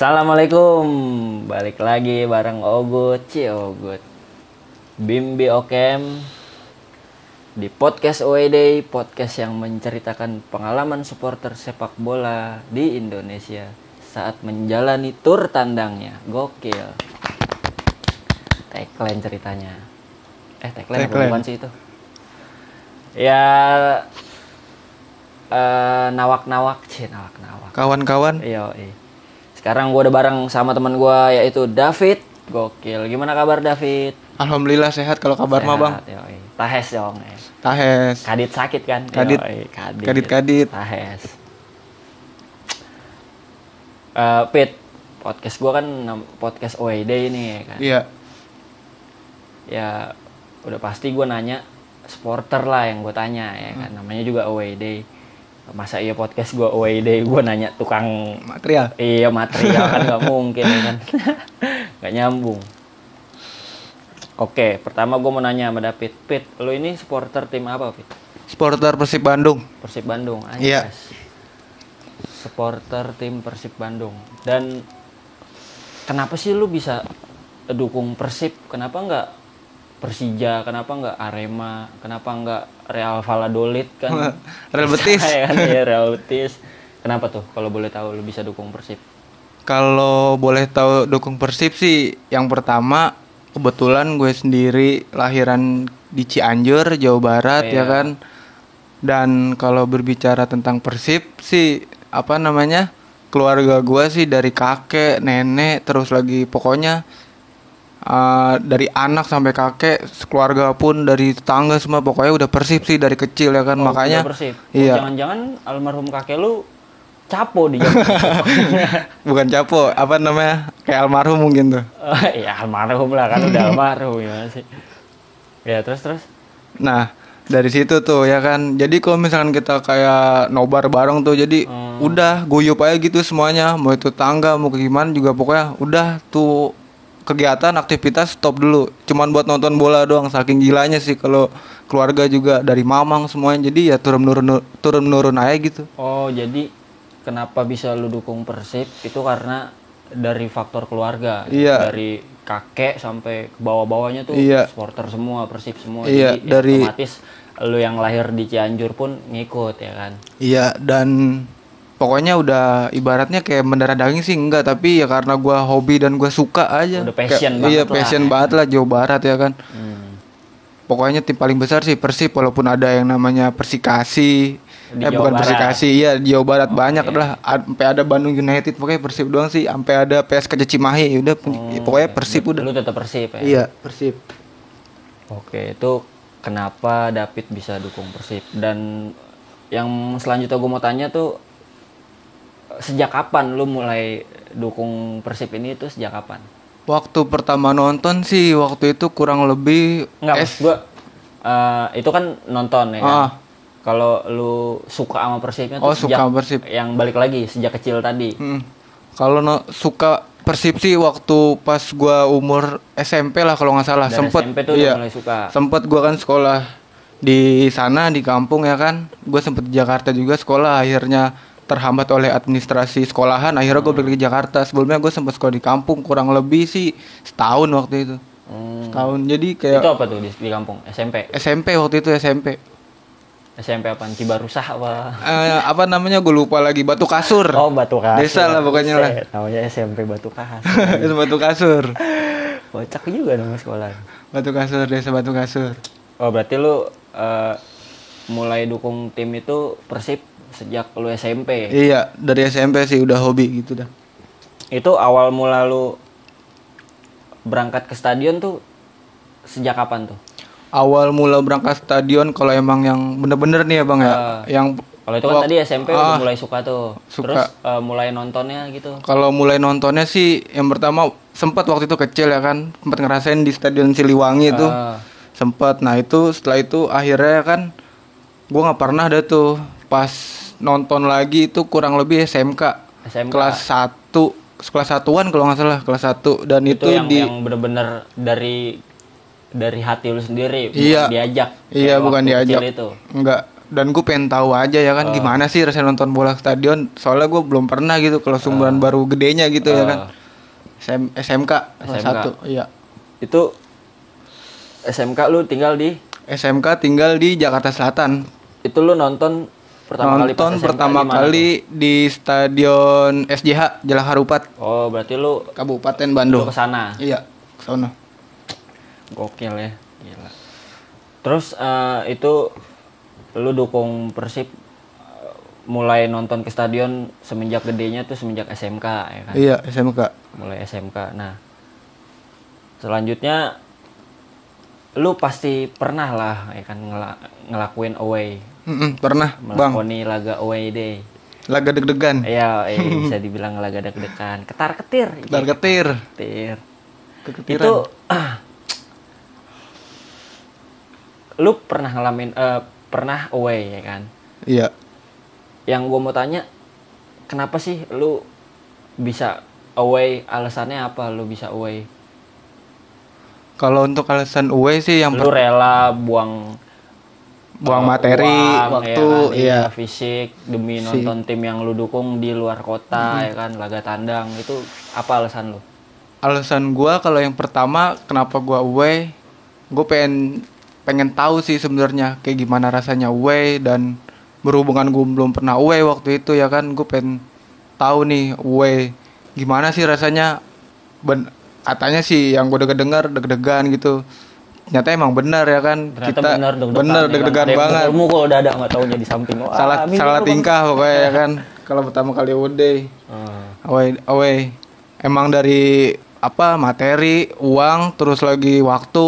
Assalamualaikum, balik lagi bareng Ogut, Ci Ogut Bimbi Okem Di podcast OED, podcast yang menceritakan pengalaman supporter sepak bola di Indonesia Saat menjalani tur tandangnya, gokil. Tagline ceritanya. Eh tagline, apa? Tagline. bukan sih itu? Ya eh, nawak-nawak, Ci nawak-nawak. Kawan-kawan, Iya, Sekarang gue udah bareng sama teman gue yaitu David. Gokil. Gimana kabar David? alhamdulillah sehat kalau kabar mah bang. Yoi. Tahes dong. eh. Tahes. Kadit sakit kan? Kadit. Yoi, kadit. Kadit-kadit. Tahes. Eh, Pit, podcast gue kan podcast OED ini ya kan. Iya. Ya udah pasti gue nanya supporter lah yang gue tanya ya Hmm. kan. Namanya juga OED. Masa iya podcast gue OED gue nanya tukang Material. Iya material kan nggak mungkin ya kan, nggak nyambung. Oke, pertama gue mau nanya sama David, Pit, lo ini supporter tim apa, Pit? Supporter Persib Bandung. Persib Bandung. Iya. Supporter tim Persib Bandung. Dan kenapa sih lu bisa dukung Persib? Kenapa nggak Persija? Kenapa nggak Arema? Kenapa nggak Real Valladolid kan? Real Betis. Ya kan, ya Real Betis. Kenapa tuh? Kalau boleh tahu lu bisa dukung Persib? Kalau boleh tahu dukung Persib sih, yang pertama kebetulan gue sendiri lahiran di Cianjur, Jawa Barat Iya. ya kan. Dan kalau berbicara tentang Persib sih apa namanya? Keluarga gue sih dari kakek, nenek, terus lagi pokoknya eh, dari anak sampai kakek, keluarga pun dari tetangga semua pokoknya udah Persib sih dari kecil ya kan. Oh, Makanya. Oh, iya. Jangan-jangan almarhum kakek lu capo di bukan capo, apa namanya? Kayak almarhum mungkin tuh. Oh, ya almarhum lah kan udah almarhum ya sih. Ya terus terus. Nah, dari situ tuh ya kan. Jadi kalau misalkan kita kayak nobar bareng tuh jadi Hmm. udah guyup aja gitu semuanya. Mau itu tangga, mau ke gimana juga pokoknya udah tuh kegiatan aktivitas stop dulu. Cuman buat nonton bola doang saking gilanya sih kalau keluarga juga dari mamang semuanya. Jadi ya turun menurun turun menurun aja gitu. Oh jadi kenapa bisa lu dukung Persib itu karena dari faktor keluarga. Iya. Dari kakek sampai ke bawah-bawahnya tuh Iya. supporter semua Persib semua. Iya, Jadi dari- otomatis lu yang lahir di Cianjur pun ngikut ya kan. Iya dan pokoknya udah ibaratnya kayak mendarah daging sih enggak tapi ya karena gua hobi dan gua suka aja. Udah passion Kayak- Iya banget lah. passion banget lah Jawa Barat ya kan. Hmm. Pokoknya tim paling besar sih Persib walaupun ada yang namanya Persikasi. Di eh Jawa bukan Barat. Persikasi, iya di Jawa Barat banyak lah. A- Sampai ada Bandung United pokoknya Persib doang sih. Sampai ada PSK Cimahi udah pokoknya Persib udah. Lu tetap Persib ya. Iya, Persib. Oke, itu kenapa David bisa dukung Persib dan yang selanjutnya gue mau tanya tuh sejak kapan lu mulai dukung Persib ini itu sejak kapan? Waktu pertama nonton sih waktu itu kurang lebih Enggak, S- gua eh, itu kan nonton ya kan. Ah. Kalau lu suka sama Persibnya tuh Oh, sejak suka Persib. yang balik lagi sejak kecil tadi. Hmm. Kalau no, suka Persib sih waktu pas gua umur SMP lah kalau nggak salah Dari sempet SMP tuh udah iya, mulai suka. sempet gua kan sekolah di sana di kampung ya kan gue sempet di Jakarta juga sekolah akhirnya terhambat oleh administrasi sekolahan akhirnya gue balik ke Jakarta sebelumnya gue sempet sekolah di kampung kurang lebih sih setahun waktu itu Hmm. setahun jadi kayak Itu apa tuh di, di kampung? SMP. SMP waktu itu SMP SMP apaan? Cibarusah apa? Eh, apa namanya gue lupa lagi batu kasur Oh, Batu Kasur. Desa lah pokoknya lah. Namanya SMP Batu Kasur. itu batu kasur Kocak juga nama sekolah. batu kasur desa batu kasur Oh berarti lu eh, mulai dukung tim itu Persib sejak lu SMP. Iya, dari SMP sih udah hobi gitu dah. Itu awal mula lu berangkat ke stadion tuh sejak kapan tuh? Awal mula berangkat stadion kalau emang yang bener-bener nih ya bang ya, Ah. yang Kalau itu kan Wak- tadi SMP udah mulai suka tuh. suka. Terus eh, mulai nontonnya gitu. kalau mulai nontonnya sih yang pertama sempat waktu itu kecil ya kan, sempat ngerasain di stadion Siliwangi itu, Ah. sempat. Nah itu setelah itu akhirnya kan, gua nggak pernah ada tuh pas nonton lagi itu kurang lebih SMK, SMK. kelas 1 kelas satuan kalau nggak salah kelas 1 dan itu, itu, yang di yang bener-bener dari dari hati lu sendiri bukan Iya. diajak Iya bukan diajak. itu Enggak. dan gue pengen tahu aja ya kan Ah. gimana sih rasanya nonton bola stadion soalnya gue belum pernah gitu kalau sumberan baru gedenya gitu ya kan Ah. SM, SMK SMK. satu iya Itu SMK lu tinggal di SMK tinggal di Jakarta Selatan itu lu nonton pertama kali nonton SMK pertama kali di stadion SJH Jalan Harupat tuh? Oh, berarti lu Kabupaten Bandung ke sana. iya ke sono Gokil ya. Gila. Terus eh, itu lu dukung Persib eh, mulai nonton ke stadion semenjak gedenya tuh semenjak SMK ya kan. iya SMK Mulai SMK. Nah, selanjutnya lu pasti pernah lah ya kan ngela- ngelakuin away, Mm-mm, pernah bang melakoni laga away day. laga deg-degan Iya, eh, bisa dibilang laga deg-degan, ketar-ketir. dar ketir Ketir. keketiran Itu lu pernah ngalamin eh, pernah away ya kan? iya Yang gue mau tanya, kenapa sih lu bisa away? Alasannya apa lu bisa away? kalau untuk alasan away sih yang Lu rela buang buang materi uang, waktu ya kan, iya. fisik demi Si- nonton tim yang lu dukung di luar kota ya kan laga tandang itu apa alasan lu? alasan gua kalau yang pertama kenapa gua away? Gue pengen pengen tahu sih sebenarnya kayak gimana rasanya away dan berhubungan gue belum pernah away waktu itu ya kan? Gue pengen tahu nih away gimana sih rasanya? Ben katanya sih yang gue denger dengar deg-degan gitu ternyata emang benar ya kan Ternyata kita bener deg-degan, bener ya kan? banget. pukulmu kalau udah ada nggak taunya di samping. Wah, salah salah tingkah pokoknya ya kan. Kalau pertama kali away Ah. away away. Emang dari apa materi uang terus lagi waktu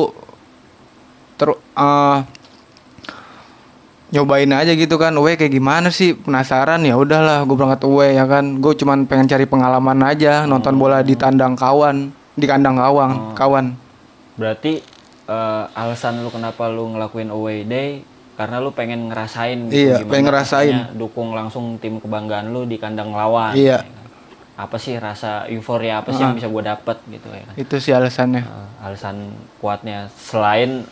terus nyobain aja gitu kan. Away kayak gimana sih? Penasaran ya udahlah gue berangkat away ya kan. Gue cuman pengen cari pengalaman aja nonton bola di tandang kawan di kandang kawan kawan. Berarti eh, alasan lu kenapa lu ngelakuin away day karena lu pengen ngerasain gitu Iya, gimana pengen ngerasain. dukung langsung tim kebanggaan lu di kandang lawan. Iya. ya kan? Apa sih rasa euforia apa sih yang bisa gue dapet gitu ya kan? itu sih alasannya Eh, alasan kuatnya selain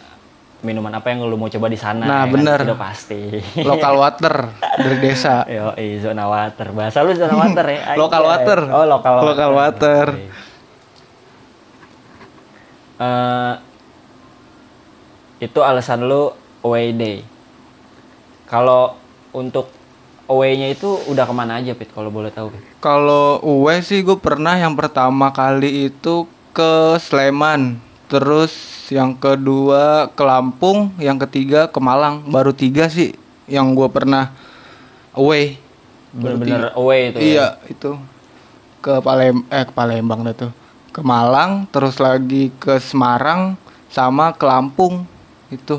minuman apa yang lu mau coba di sana Nah, ya kan? bener. Udah pasti. lokal water dari desa Yo, zona water. Bahasa lu zona water ya. Lokal water. Oh, lokal water. Lokal water. Oke. Eh, itu alasan lu away day. Kalau untuk away-nya itu udah ke mana aja, Pit? Kalau boleh tahu, Pit? Kalau away sih gue pernah yang pertama kali itu ke Sleman, terus yang kedua ke Lampung, yang ketiga ke Malang. Baru tiga sih yang gue pernah away. Bener-bener away itu ya? Iya itu ke Palem eh ke Palembang tuh. Ke Malang, terus lagi ke Semarang, sama ke Lampung itu.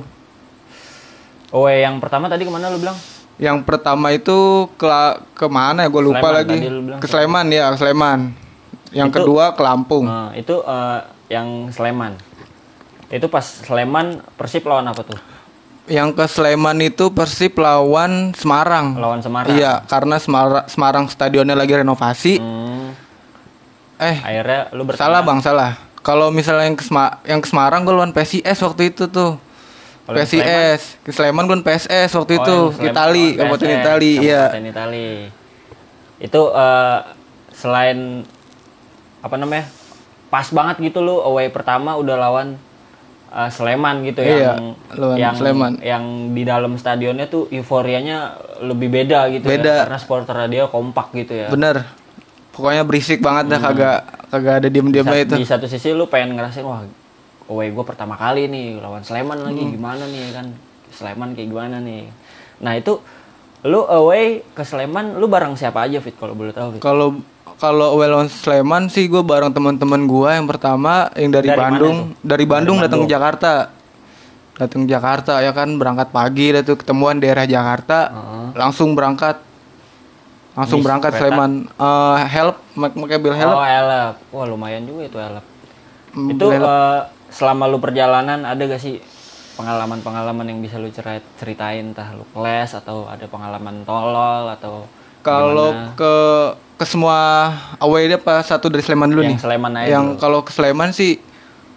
Away yang pertama tadi ke mana lu bilang? Yang pertama itu ke ke mana ya gue lupa Sleman, lagi. bilang Ke Sleman ya Sleman. Yang Itu- kedua ke Lampung. Nah, itu eh, yang Sleman. Itu pas Sleman Persib lawan apa tuh? Yang ke Sleman itu Persib lawan Semarang. Lawan Semarang. Iya, karena Semarang, Semarang stadionnya lagi renovasi. Hmm, Eh, akhirnya lu bertanya salah bang, salah. Kalau misalnya yang ke, Sema- yang ke Semarang gue lawan PSIS waktu itu tuh. PSIS, ke Sleman gue PSS waktu Oh, itu, Itali, Kabupaten Itali, iya. Kabupaten Itali. Itu eh, selain apa namanya? Pas banget gitu lu away pertama udah lawan eh, Sleman gitu Iya, yang lawan yang Sleman. yang di dalam stadionnya tuh euforianya lebih beda gitu Beda. ya karena supporter dia kompak gitu ya. Bener. Pokoknya berisik banget dah, kagak kagak ada diem-diemnya itu. Di satu sisi lu pengen ngerasain wah away gue pertama kali nih lawan Sleman lagi Hmm. gimana nih kan Sleman kayak gimana nih. Nah itu lu away ke Sleman lu bareng siapa aja Fit kalau boleh tahu? Kalau kalau away lawan Sleman sih gue bareng teman-teman gue yang pertama yang dari, Dari Bandung, dari Bandung Dari datang ke. Jakarta. Datang ke Jakarta ya kan berangkat pagi tuh ketemuan daerah Jakarta, Heeh. langsung berangkat. Langsung Bis, berangkat kereta? Sleman Eh, help pakai bil help. Oh elep, wah lumayan juga itu elep. Hmm, itu help. eh, selama lu perjalanan ada gak sih pengalaman-pengalaman yang bisa lu cerit- ceritain entah lu kelas atau ada pengalaman tolol atau Kalau ke ke semua away dia pas satu dari Sleman dulu Yang nih. Sleman aja Yang kalau ke Sleman sih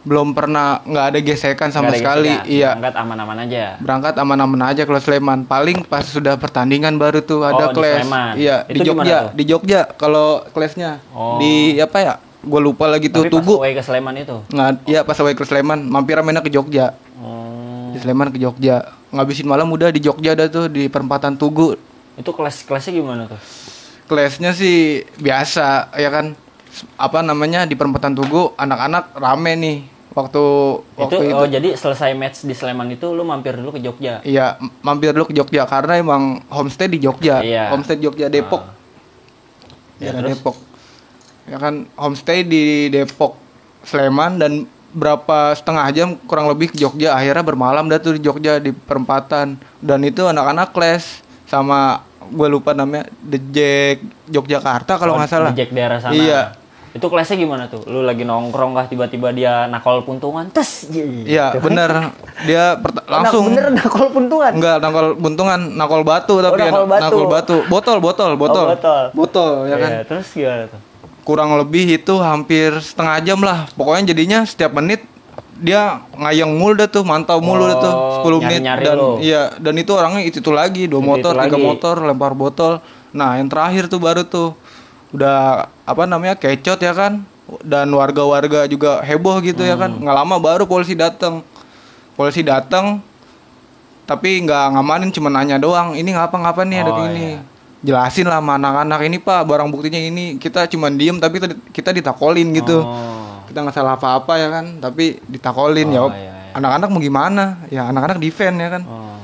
belum pernah nggak ada gesekan sama ada sekali. gesekan. Iya. Berangkat aman-aman aja. Berangkat aman-aman aja kalau Sleman. Paling pas sudah pertandingan baru tuh Oh, ada di kelas. Iya, Itu di Jogja, tuh? di Jogja kalau kelasnya. Oh. Di apa ya? Gue lupa lagi tuh Tapi pas Tugu. away ke Sleman itu. Nggak, iya pas away ke Sleman, mampir mainnya ke Jogja. Hmm, Di Sleman ke Jogja. Ngabisin malam udah di Jogja ada tuh di perempatan Tugu. itu kelas-kelasnya gimana tuh? Kelasnya sih biasa ya kan. Apa namanya di perempatan Tugu anak-anak rame nih waktu waktu itu, itu. oh jadi selesai match di Sleman itu lu mampir dulu ke Jogja. Iya, mampir dulu ke Jogja karena emang homestay di Jogja. Iya. Homestay Jogja Depok. Ah. Ya, Ya, terus? Depok. Ya kan homestay di Depok Sleman dan berapa setengah jam kurang lebih ke Jogja akhirnya bermalam dah tuh di Jogja di perempatan dan itu anak-anak kelas sama gue lupa namanya The Jack Yogyakarta kalau Oh, nggak salah di Jack daerah sana. Iya. Itu kelasnya gimana tuh? Lu lagi nongkrong kah tiba-tiba dia nakol puntungan? Tes. Iya bener dia perta- langsung Bener nakol puntungan. Enggak, nakol buntungan, nakol batu tapi ya, nakol batu. nakol batu. Botol, botol, botol. Oh, botol. Botol, ya kan. Iya, terus gimana tuh? Kurang lebih itu hampir setengah jam lah. Pokoknya jadinya setiap menit dia ngayang mulu dah tuh, mantau mulu dah tuh Oh, 10 menit nyari-nyari dan lu. iya, dan itu orangnya itu itu lagi, dua Itu-itu motor, tiga lagi. motor, lempar botol. Nah, yang terakhir tuh baru tuh udah apa namanya? kecot ya kan. Dan warga-warga juga heboh gitu ya kan. Hmm. Nggak lama baru polisi datang. Polisi datang tapi nggak ngamanin cuma nanya doang ini ngapa ngapa nih ada Oh, ini iya. Jelasin lah sama anak-anak ini pak barang buktinya ini kita cuma diem tapi kita, ditakolin gitu Oh. kita nggak salah apa-apa ya kan tapi ditakolin ya Oh, iya, iya. anak-anak mau gimana ya anak-anak defend ya kan Oh.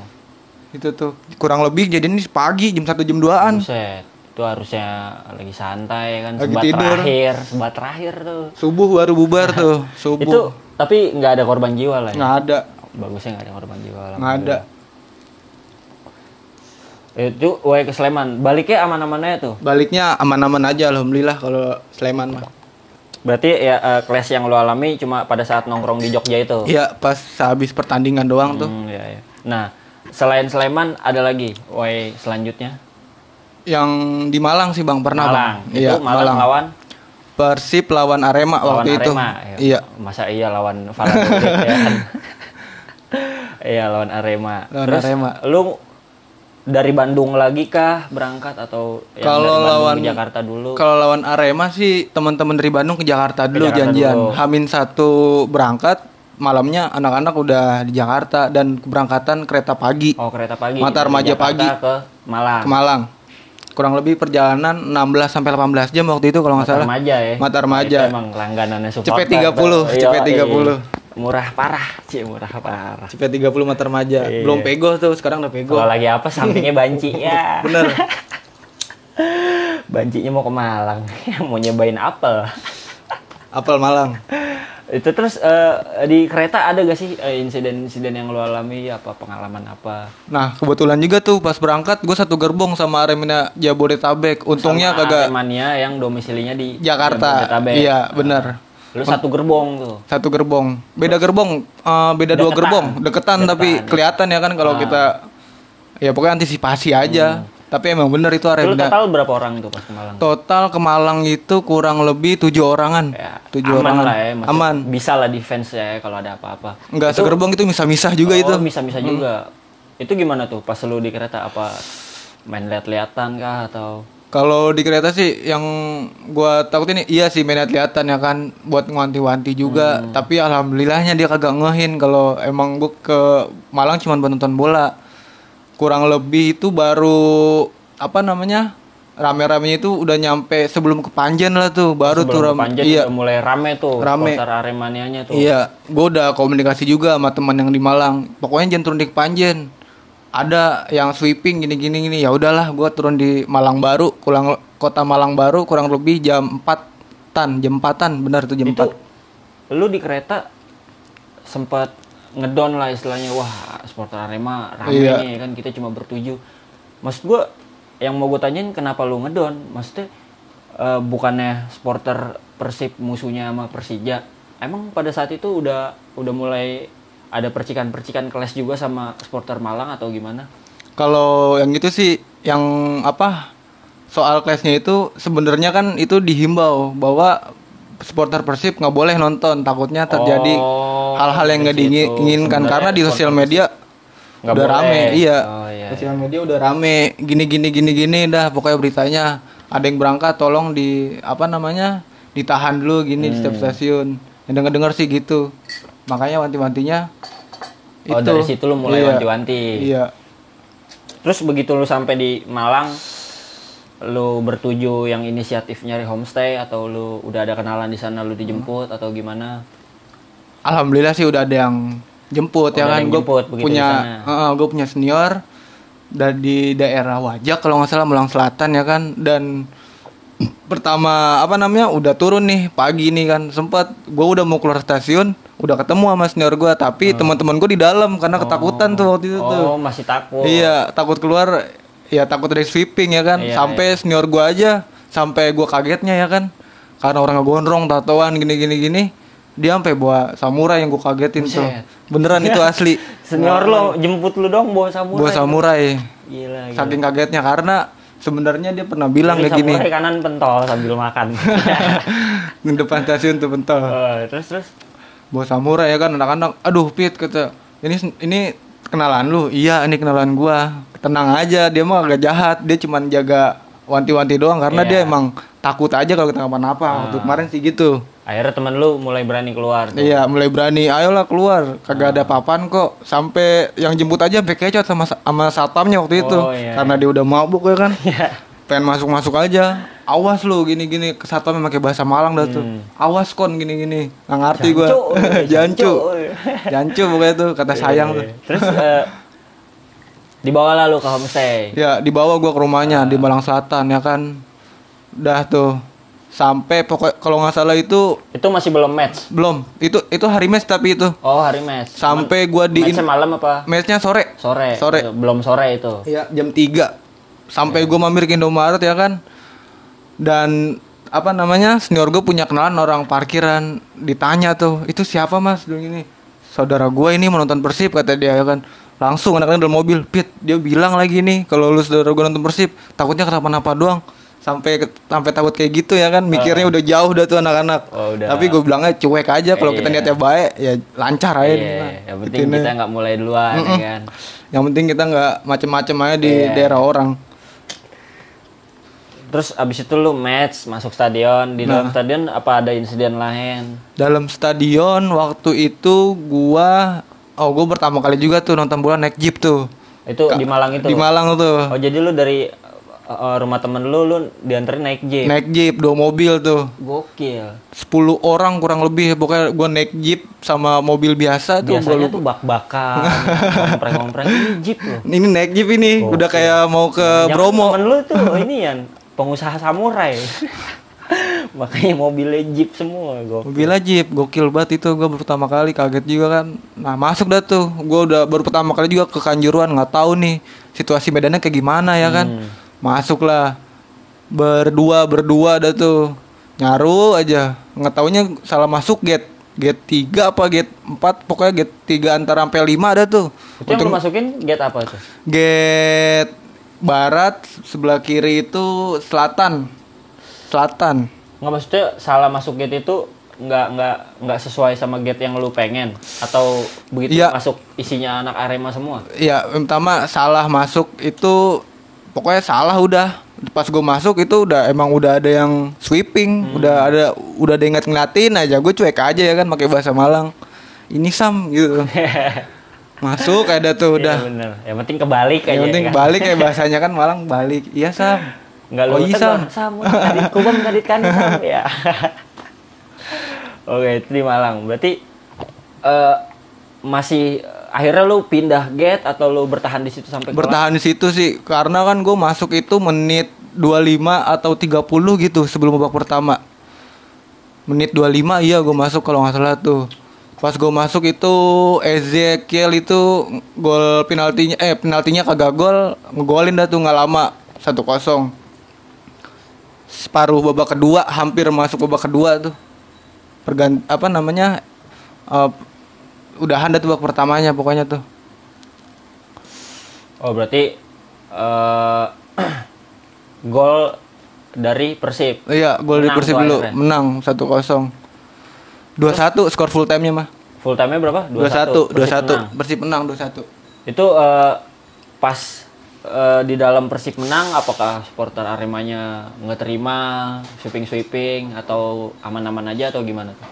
itu tuh kurang lebih jadi ini pagi jam satu jam 2an Buset. Itu harusnya lagi santai kan, Lagi sebat tidur. terakhir, sebat terakhir tuh. subuh baru bubar tuh subuh Itu tapi nggak ada korban jiwa lah ya. nggak ada Bagusnya nggak ada korban jiwa lah. nggak ada Itu wae ke Sleman. Baliknya aman-aman aja tuh. baliknya aman-aman aja alhamdulillah kalau Sleman mah Berarti ya eh, kelas yang lo alami cuma pada saat nongkrong di Jogja itu. iya pas habis pertandingan doang tuh Hmm, iya, iya. Nah, selain Sleman ada lagi wae selanjutnya. yang di Malang sih bang pernah Malang. bang Itu iya Malang, lawan Persib lawan Arema lawan waktu itu Arema. iya Masa iya lawan Valladolid ya kan? Iya lawan Arema. Lawan Terus Arema. lu dari Bandung lagi kah berangkat atau yang Kalau lawan- ke Jakarta dulu? Kalau lawan Arema sih teman-teman dari Bandung ke Jakarta dulu Jakarta janjian. dulu. Hamin satu berangkat, malamnya anak-anak udah di Jakarta dan keberangkatan kereta pagi Oh, kereta pagi. Mata Remaja Jakarta pagi. ke Malang. ke Malang. Kurang lebih perjalanan 16 sampai 18 jam waktu itu kalau nggak Mata salah. Remaja ya. Mata Remaja. Emang langganannya. Cepet 30, tuh. cepet Iya, 30. iya. Murah parah, Ci, murah parah. Cepet 30 Mata Remaja. Iya. Belum pego tuh, sekarang udah pego. Kalau lagi apa sampingnya banci ya. Bener. Bancinya mau ke Malang, mau nyobain apel. Apel Malang. Itu terus eh, di kereta ada gak sih eh, insiden-insiden yang lo alami apa pengalaman apa? Nah, kebetulan juga tuh pas berangkat gue satu gerbong sama Aremina Jabodetabek. Untungnya Sama kagak Aremania yang domisilinya di Jakarta. Iya, bener. Lu satu gerbong tuh. satu gerbong beda gerbong eh, beda dua Deketan. gerbong deketan tapi kelihatan ya kan kalau Ah. kita ya pokoknya antisipasi aja tapi emang bener itu Lu Aremina total berapa orang tuh pas ke Malang? total ke Malang itu kurang lebih tujuh orangan Ya, tujuh aman orangan lah ya, maksud- aman Bisa lah defense ya kalau ada apa-apa. nggak segerbong itu misah-misah juga oh, itu Hmm. bisa-bisa juga. Itu gimana tuh pas lu di kereta apa main lihat-lihatan kah atau kalau di kereta sih yang gua takutin iya sih mainnya kelihatan ya kan buat ngewanti-wanti juga. Hmm. tapi alhamdulillahnya dia kagak ngehin. Kalau emang gua ke Malang cuma buat nonton bola. Kurang lebih itu baru apa namanya rame-ramenya itu udah nyampe sebelum ke Panjen lah tuh. Baru tuh sebelum ram- Panjen iya. udah mulai rame tuh Rame. supporter Aremanianya tuh. iya gua udah komunikasi juga sama teman yang di Malang. Pokoknya jangan turun di Panjen ada yang sweeping gini-gini gini ya udahlah gua turun di Malang Baru kurang kota Malang Baru kurang lebih jam 4-an jam 4-an benar tuh jam Itu 4 lu di kereta sempat ngedon lah istilahnya wah supporter Arema rame Iya. nih kan kita cuma bertujuh. Maksud gua yang mau gue tanyain kenapa lu ngedon? Maksudnya eh, bukannya supporter Persib musuhnya sama Persija? Emang pada saat itu udah udah mulai ada percikan-percikan kelas juga sama supporter Malang atau gimana? Kalau yang itu sih yang apa soal kelasnya itu sebenarnya kan itu dihimbau bahwa supporter Persib nggak boleh nonton takutnya terjadi Oh, hal-hal yang nggak diinginkan karena di sosial media udah boleh. rame iya. Oh, iya, sosial media udah rame gini gini gini gini dah. Pokoknya beritanya ada yang berangkat tolong di apa namanya ditahan dulu gini di Hmm. setiap stasiun. Yang denger dengar sih gitu makanya wanti-wantinya Oh, dari situ lu mulai Iya. wanti-wanti. iya Terus begitu lu sampai di Malang, lu bertuju yang inisiatif nyari homestay atau lu udah ada kenalan di sana lu dijemput atau gimana? alhamdulillah sih udah ada yang jemput ya ada kan yang gue punya di sana. gue punya senior dari daerah Wajak kalau nggak salah Malang Selatan ya kan dan pertama apa namanya udah turun nih pagi nih kan sempat gue udah mau keluar stasiun udah ketemu sama senior gue tapi teman-teman gue di dalam karena ketakutan tuh waktu itu tuh. Oh, masih takut. iya takut keluar ya takut dari sweeping ya kan. Iya, sampai senior gue aja sampai gue kagetnya ya kan. Karena orang ngegondrong tatoan gini gini gini. Dia sampai bawa samurai yang gue kagetin tuh. Buset. beneran itu asli. Senior lo jemput lu dong bawa samurai. bawa samurai. Gila, gila. saking kagetnya karena sebenarnya dia pernah bilang kayak gini. samurai kanan pentol sambil makan. di depan stasiun tuh bentar Oh, terus terus? Bawa samurai ya kan anak-anak. Aduh pit kata ini ini kenalan lu? Iya ini kenalan gua. Tenang aja dia mah agak jahat. Dia cuman jaga wanti-wanti doang karena Iya. dia emang takut aja kalau kita kenapa-napa waktu kemarin sih gitu akhirnya temen lu mulai berani keluar. tuh. iya mulai berani. Ayolah keluar. Kagak ada papan kok. Sampai yang jemput aja sampai kecot sama sama satpamnya waktu itu. Oh, iya, karena dia udah mabuk ya kan. Iya. pengen masuk-masuk aja. Awas lu gini-gini. Ke satpamnya pakai bahasa Malang dah tuh. Hmm. awas kon gini-gini. Nggak ngerti gua. Jancu. jancu. Pokoknya tuh kata sayang tuh. Iya. Terus eh, dibawa lah lu ke homestay. ya dibawa gua ke rumahnya di Malang Selatan ya kan. Dah tuh sampai pokok kalau nggak salah itu Itu masih belum match. belum itu itu hari mes tapi itu Oh, hari match. sampai gua di Matchnya malam apa? mesnya sore Sore. Sore. Itu, Belum sore itu. Iya, jam 3. Sampai gue mampir ke Indomaret ya kan. Dan apa namanya? Senior gue punya kenalan orang parkiran. Ditanya tuh, "Itu siapa, Mas?" Dulu ini. Saudara gue ini menonton Persib kata dia ya kan. Langsung anak-anak dalam mobil, "Pit, dia bilang lagi nih kalau lu saudara gue nonton Persib, takutnya kenapa-napa doang." Sampai sampai takut kayak gitu ya kan. Mikirnya udah jauh dah tuh anak-anak. Oh, udah. Tapi gue bilangnya cuek aja kalau kita Iya. niatnya baik ya lancar aja. Iya, yang penting Itunya. kita nggak mulai duluan ya kan. Yang penting kita nggak macem-macem aja di Iya. daerah orang. Terus abis itu lu match masuk stadion. Di Nah. dalam stadion apa ada insiden lain? Dalam stadion waktu itu gua oh gua pertama kali juga tuh nonton bola naik jeep tuh. Itu di Malang itu. Di Malang tuh. Oh, jadi lu dari eh, rumah temen lu lu dianterin naik jeep. Naik jeep dua mobil tuh. Gokil. 10 orang kurang lebih pokoknya gua naik jeep sama mobil biasa tuh gua Biasanya lupa. tuh bak-bakan, ngompreng-ngompreng ini jeep loh. Ini naik jeep ini udah kayak mau ke Jangan Bromo. Temen lu tuh ini ya pengusaha samurai. Makanya mobilnya jeep semua gokil. Mobil jeep gokil banget itu gua pertama kali kaget juga kan. Nah, masuk dah tuh. Gua udah baru pertama kali juga ke Kanjuruan nggak tahu nih situasi medannya kayak gimana ya kan. Hmm. Masuklah. Berdua berdua dah tuh. Nyaru aja. Nggak taunya salah masuk gate gate 3 apa gate 4 pokoknya gate 3 antara sampai 5 ada tuh. Itu yang lu masukin gate apa tuh? Gate barat sebelah kiri itu selatan. Selatan. Nggak maksudnya salah masuk gate itu nggak nggak nggak sesuai sama gate yang lu pengen atau begitu Iya. masuk isinya anak Arema semua. Iya, yang pertama salah masuk itu pokoknya salah udah. Pas gue masuk itu udah emang udah ada yang sweeping, udah ada udah ada ingat ngeliatin aja. Gue cuek aja ya kan pakai bahasa Malang. Ini sam gitu. Masuk ada tuh Iya udah. bener. Yang penting kebalik aja. yang penting kan? balik kayak bahasanya kan Malang balik. Iya sam. Nggak lu oh iya sam. Sam, kubam kadit kan Sam ya. Oke, itu di Malang. Berarti eh masih akhirnya lu pindah gate atau lu bertahan di situ sampai? Bertahan di situ sih karena kan gue masuk itu menit 25 atau 30 gitu sebelum babak pertama. Menit 25 iya gue masuk kalau nggak salah tuh. Pas gue masuk itu Ezekiel itu gol penaltinya eh penaltinya kagak gol, ngegolin dah tuh nggak lama 1-0. Separuh babak kedua hampir masuk babak kedua tuh. Pergan apa namanya? eh, udahan dah tuh babak pertamanya pokoknya tuh. Oh, berarti eh gol dari Persib. Iya, gol di Menang Persib dulu menang 1-0. 2-1 skor full time-nya mah. Full time-nya berapa? 2-1, 2-1. Persib menang. Persib menang 2-1. Itu eh, pas eh, di dalam Persib menang apakah supporter Aremanya nggak terima sweeping-sweeping atau aman-aman aja atau gimana tuh?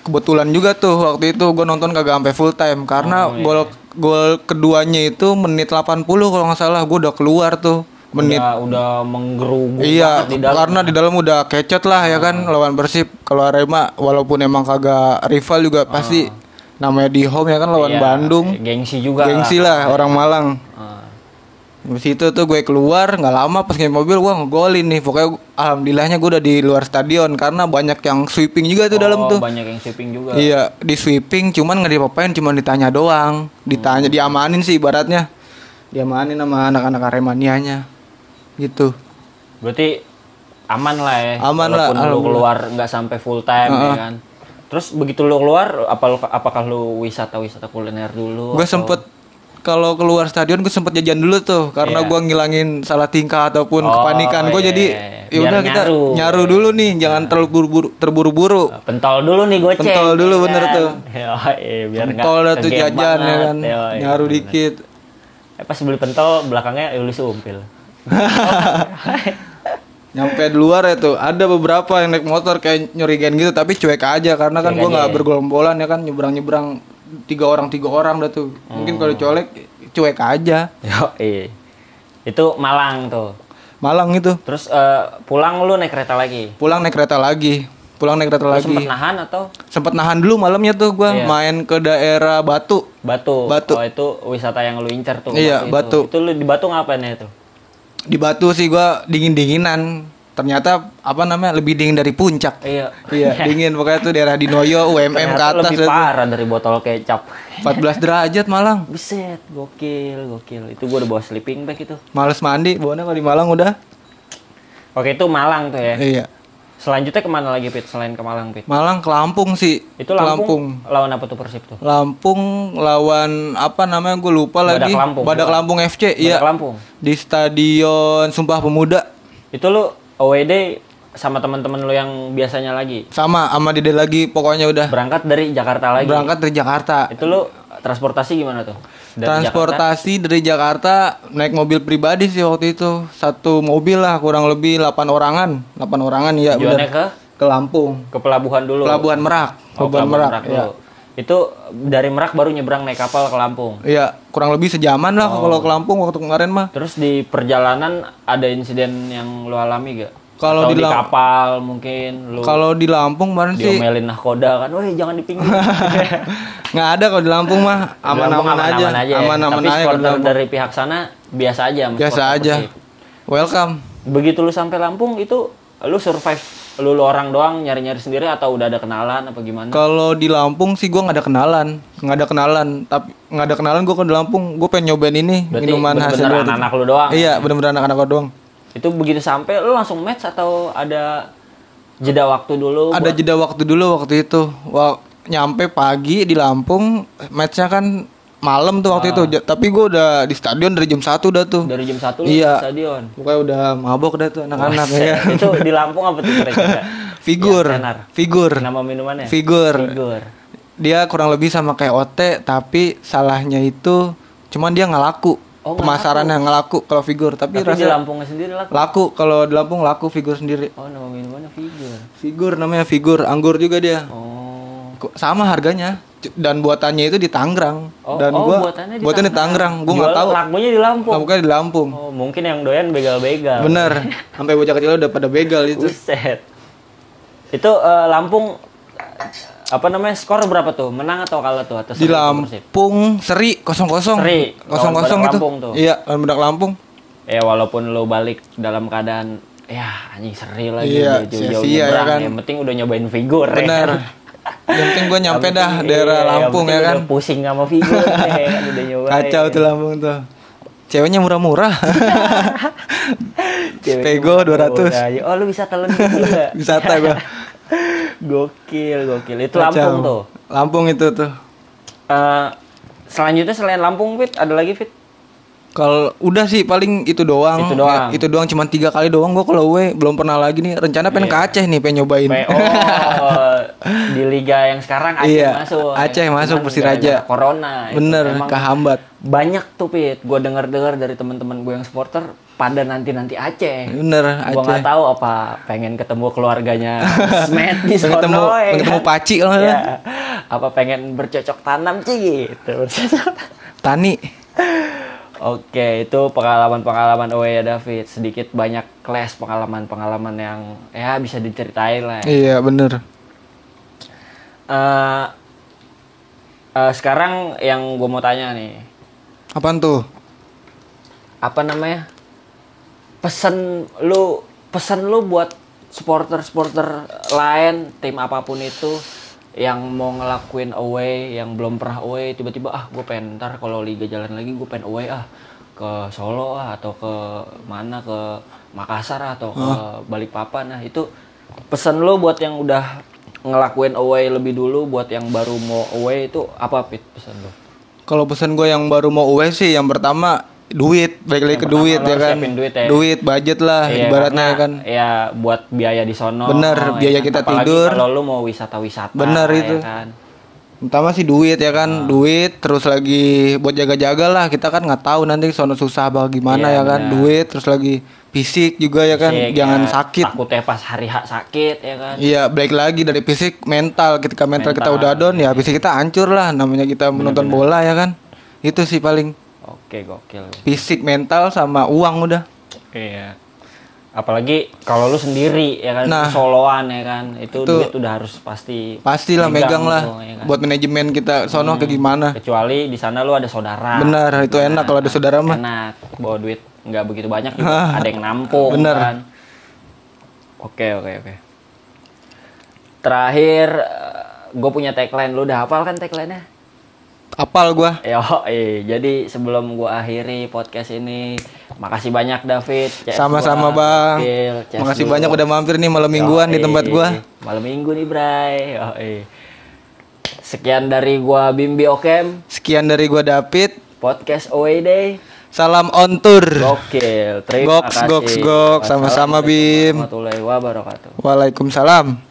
Kebetulan juga tuh waktu itu gue nonton kagak sampai full time karena Oh, iya. gol gol keduanya itu menit 80 kalau nggak salah gue udah keluar tuh menit Udah, udah menggerugu Iya, di dalam. karena di dalam udah kecot lah ya kan lawan Persib. Kalau Arema walaupun emang kagak rival juga pasti namanya di home ya kan lawan Iya, Bandung. Gengsi juga. Gengsi lah orang Malang. Ah. Di situ tuh gue keluar nggak lama pas nge mobil gue ngegolin nih. Pokoknya alhamdulillahnya gue udah di luar stadion karena banyak yang sweeping juga tuh dalam Oh, tuh. banyak yang sweeping juga. Iya, di sweeping cuman nggak diapa-apain, cuman ditanya doang. Ditanya, diamanin sih ibaratnya. Diamanin sama anak-anak Aremanianya. Gitu. Berarti aman lah ya. Aman lah, Walaupun lu alhamdulillah. keluar nggak sampai full time ya kan. Terus begitu lu keluar, apa apakah lu wisata-wisata kuliner dulu? Gue atau- sempet kalau keluar stadion gue sempet jajan dulu tuh karena Iya. gua ngilangin salah tingkah ataupun Oh, kepanikan gue iya, jadi iya. ya Biar udah kita nyaru. dulu nih jangan terlalu buru-buru terburu-buru pentol dulu nih goceng. Pentol dulu, ya bener kan? tuh. Yoi, biar pentol dah tuh jajan ya kan Yoi, nyaru bener. dikit Eh, pas beli pentol belakangnya Yulis umpil. nyampe di luar ya tuh ada beberapa yang naik motor kayak nyurigain gitu tapi cuek aja karena kan aja nggak ya? bergolombolan ya kan nyebrang nyebrang tiga orang tiga orang dah tuh mungkin kalau colek cuek aja Yoi. Itu Malang tuh. Malang itu Terus eh, pulang lu naik kereta lagi. pulang naik kereta lagi pulang naik kereta Lu lagi sempet nahan atau sempet nahan dulu malamnya tuh gua Iya. main ke daerah Batu Batu? Batu. Oh itu wisata yang lu incer tuh. Iya, Batu. Itu. itu lu di Batu ngapain ya itu? di Batu sih gua dingin dinginan ternyata apa namanya lebih dingin dari puncak Iya. iya dingin pokoknya tuh daerah Dinoyo UMM ke atas lebih parah dari botol kecap. 14 derajat Malang Buset, gokil, gokil. Itu gua udah bawa sleeping bag itu. males mandi bawanya kalau di Malang udah Oke, itu Malang tuh ya. iya Selanjutnya ke mana lagi, Pit? Selain ke Malang, Pit? Malang ke Lampung sih Itu Ke Lampung, lawan apa tuh Persib tuh? Lampung lawan apa namanya gue lupa Badak lagi Lampung, Badak? Lampung FC iya Badak Lampung. di stadion Sumpah Pemuda Itu lu OWD sama teman-teman lu yang biasanya lagi sama sama Dede lagi pokoknya udah berangkat dari Jakarta lagi. berangkat dari Jakarta Itu lu transportasi gimana tuh? Dari transportasi dari Jakarta naik mobil pribadi sih waktu itu satu mobil lah kurang lebih 8 orangan 8 orangan ya Jakarta, benar ke ke Lampung ke pelabuhan dulu. Pelabuhan Merak Oh, Pelabuhan Pelabuhan Merak, Merak ya. dulu. Itu dari Merak baru nyebrang naik kapal ke Lampung. Iya, kurang lebih sejaman lah Oh. kalau ke Lampung waktu kemarin mah. Terus di perjalanan ada insiden yang lu alami gak? Kalau di di, kapal mungkin lu Kalau di Lampung kemarin sih diomelin nahkoda kan, woi jangan di pinggir. nggak ada kalau di Lampung mah aman-aman aja, ya. aman-aman Tapi aja di supporter Lampung. dari pihak sana biasa aja. Biasa aja. Welcome. Begitu lu sampai Lampung itu lu survive lu, lu orang doang nyari-nyari sendiri atau udah ada kenalan apa gimana? Kalau di Lampung sih gua nggak ada kenalan, nggak ada kenalan. Tapi nggak ada kenalan kalau di Lampung, gue pengen nyobain ini Berarti minuman hasil bener-bener dari- anak-anak lu doang. Iya, bener-bener anak-anak gua doang. Itu begitu sampai lu langsung match atau ada jeda waktu dulu? Ada buat- jeda waktu dulu waktu itu. Wah, nyampe pagi di Lampung, matchnya kan malam tuh waktu itu. Ja- Tapi gua udah di stadion dari jam 1 udah tuh. dari jam 1 lu Iya. di stadion. Pokoknya udah mabok dah tuh anak-anak ya. itu di Lampung apa tuh kira-kira? Figur, Ya, tenar. figur, Nama minumannya? figur. Figur. Dia kurang lebih sama kayak OT, tapi salahnya itu cuman dia nggak laku. Oh, Pemasarannya nggak laku kalau figur, tapi, Tapi di rasa Lampungnya sendiri laku. laku kalau di Lampung laku figur sendiri. Oh, nama minumannya figur. Figur namanya figur, anggur juga dia. Oh. Sama harganya dan buatannya itu di Tangerang. Oh, dan oh, gua buatannya di buatannya di Tangerang. Gua nggak tahu. Lakunya di Lampung. Lampungnya di Lampung. Oh, mungkin yang doyan begal-begal. Bener. Sampai bocah kecil udah pada begal itu. Buset. Itu eh, Lampung apa namanya skor berapa tuh? Menang atau kalah tuh atas Di? Lampung seri kosong kosong. Seri. Kosong kosong itu. Lampung tuh. Iya, lawan Lampung. Ya walaupun lo balik dalam keadaan ya anjing seri lagi Iya, jauh-jauh sia-sia ya kan. Yang penting udah nyobain figur ya Bener. kan? Yang penting gue nyampe Yang dah daerah iya, Lampung ya kan. Pusing sama figur ya kan udah nyobain. Kacau tuh Lampung tuh. Ceweknya murah-murah. Cewek Pego udah 200. aja. Oh lu bisa telan juga. Wisata gua. gokil, gokil. Itu Kacau. Lampung tuh. Lampung itu tuh. Eh, selanjutnya selain Lampung, Fit, ada lagi Fit? Kalau udah sih paling itu doang. Itu doang. Ya, itu doang cuma tiga kali doang gua kalau gue belum pernah lagi nih. Rencana pengen ke Aceh nih pengen nyobain. PO di liga yang sekarang Aceh Iya, masuk. Aceh masuk, Cuman Persiraja. Corona. itu Bener emang kehambat. Banyak tuh Pit, gue dengar-dengar dari teman-teman gue yang supporter pada nanti-nanti Aceh. Bener Gue Aceh. nggak tahu apa pengen ketemu keluarganya Smet di sono ketemu- ya ketemu kan? Paci Iya. salah. Apa pengen bercocok tanam sih gitu. Tani. Oke, itu pengalaman-pengalaman away ya David. Sedikit banyak kelas pengalaman-pengalaman yang ya bisa diceritain lah. ya. Iya bener. Eh, eh, sekarang yang gue mau tanya nih, Apaan tuh? apa namanya? Pesan lu, pesan lu buat supporter-supporter lain, tim apa pun itu yang mau ngelakuin away, yang belum pernah away, tiba-tiba ah gue pengen ntar kalau liga jalan lagi gue pengen away ah ke Solo ah atau ke mana ke Makassar ah, atau ke Balikpapan nah itu pesan lu buat yang udah ngelakuin away lebih dulu buat yang baru mau away itu apa pit pesan lu? Kalau pesan gue yang baru mau away sih yang pertama duit, balik lagi ke duit lo ya kan. duit ya. budget lah Iya, ibaratnya karena kan. Ya buat biaya di sono. Bener, ya biaya kan? kita Apalagi tidur. Kalau lu mau wisata-wisata. Bener ya itu. kan? Pertama sih duit ya kan, duit terus lagi buat jaga-jaga lah. Kita kan nggak tahu nanti sono susah apa gimana Iya, ya kan. benar. Duit terus lagi fisik juga ya kan, Fisik, jangan ya, sakit. Takutnya pas hari hak sakit ya kan. Iya, balik lagi dari fisik mental. Ketika mental, kita Mental, udah down ya fisik kita hancur lah. Namanya kita menonton bola ya kan. Itu sih paling Oke, gokil. fisik, mental sama uang udah. Iya. Apalagi kalau lu sendiri ya kan Nah. soloan ya kan. Itu, Itu- duit udah harus pasti Pastilah megang, lah tuh, ya kan? buat manajemen kita sono kayak gimana. kecuali di sana lu ada saudara. Benar, itu enak kalau ada saudara mah. enak bawa duit nggak begitu banyak juga ada yang nampung Bener. kan oke oke oke terakhir gue punya tagline lu udah hafal kan tagline-nya Apal gua. Yo, eh. jadi sebelum gua akhiri podcast ini, makasih banyak David. Sama-sama, Bang. Makasih dulu. banyak udah mampir nih malam mingguan di Yoi. tempat gua. Malam minggu nih, Bray. Yoi. Sekian dari gua Bimbi Okem, Sekian dari gua David. podcast Away Day. Salam on tour. Gokil. Terima Goks, kasih. goks, goks. Sama-sama, Bim. Wassalamualaikum warahmatullahi wabarakatuh. Waalaikumsalam.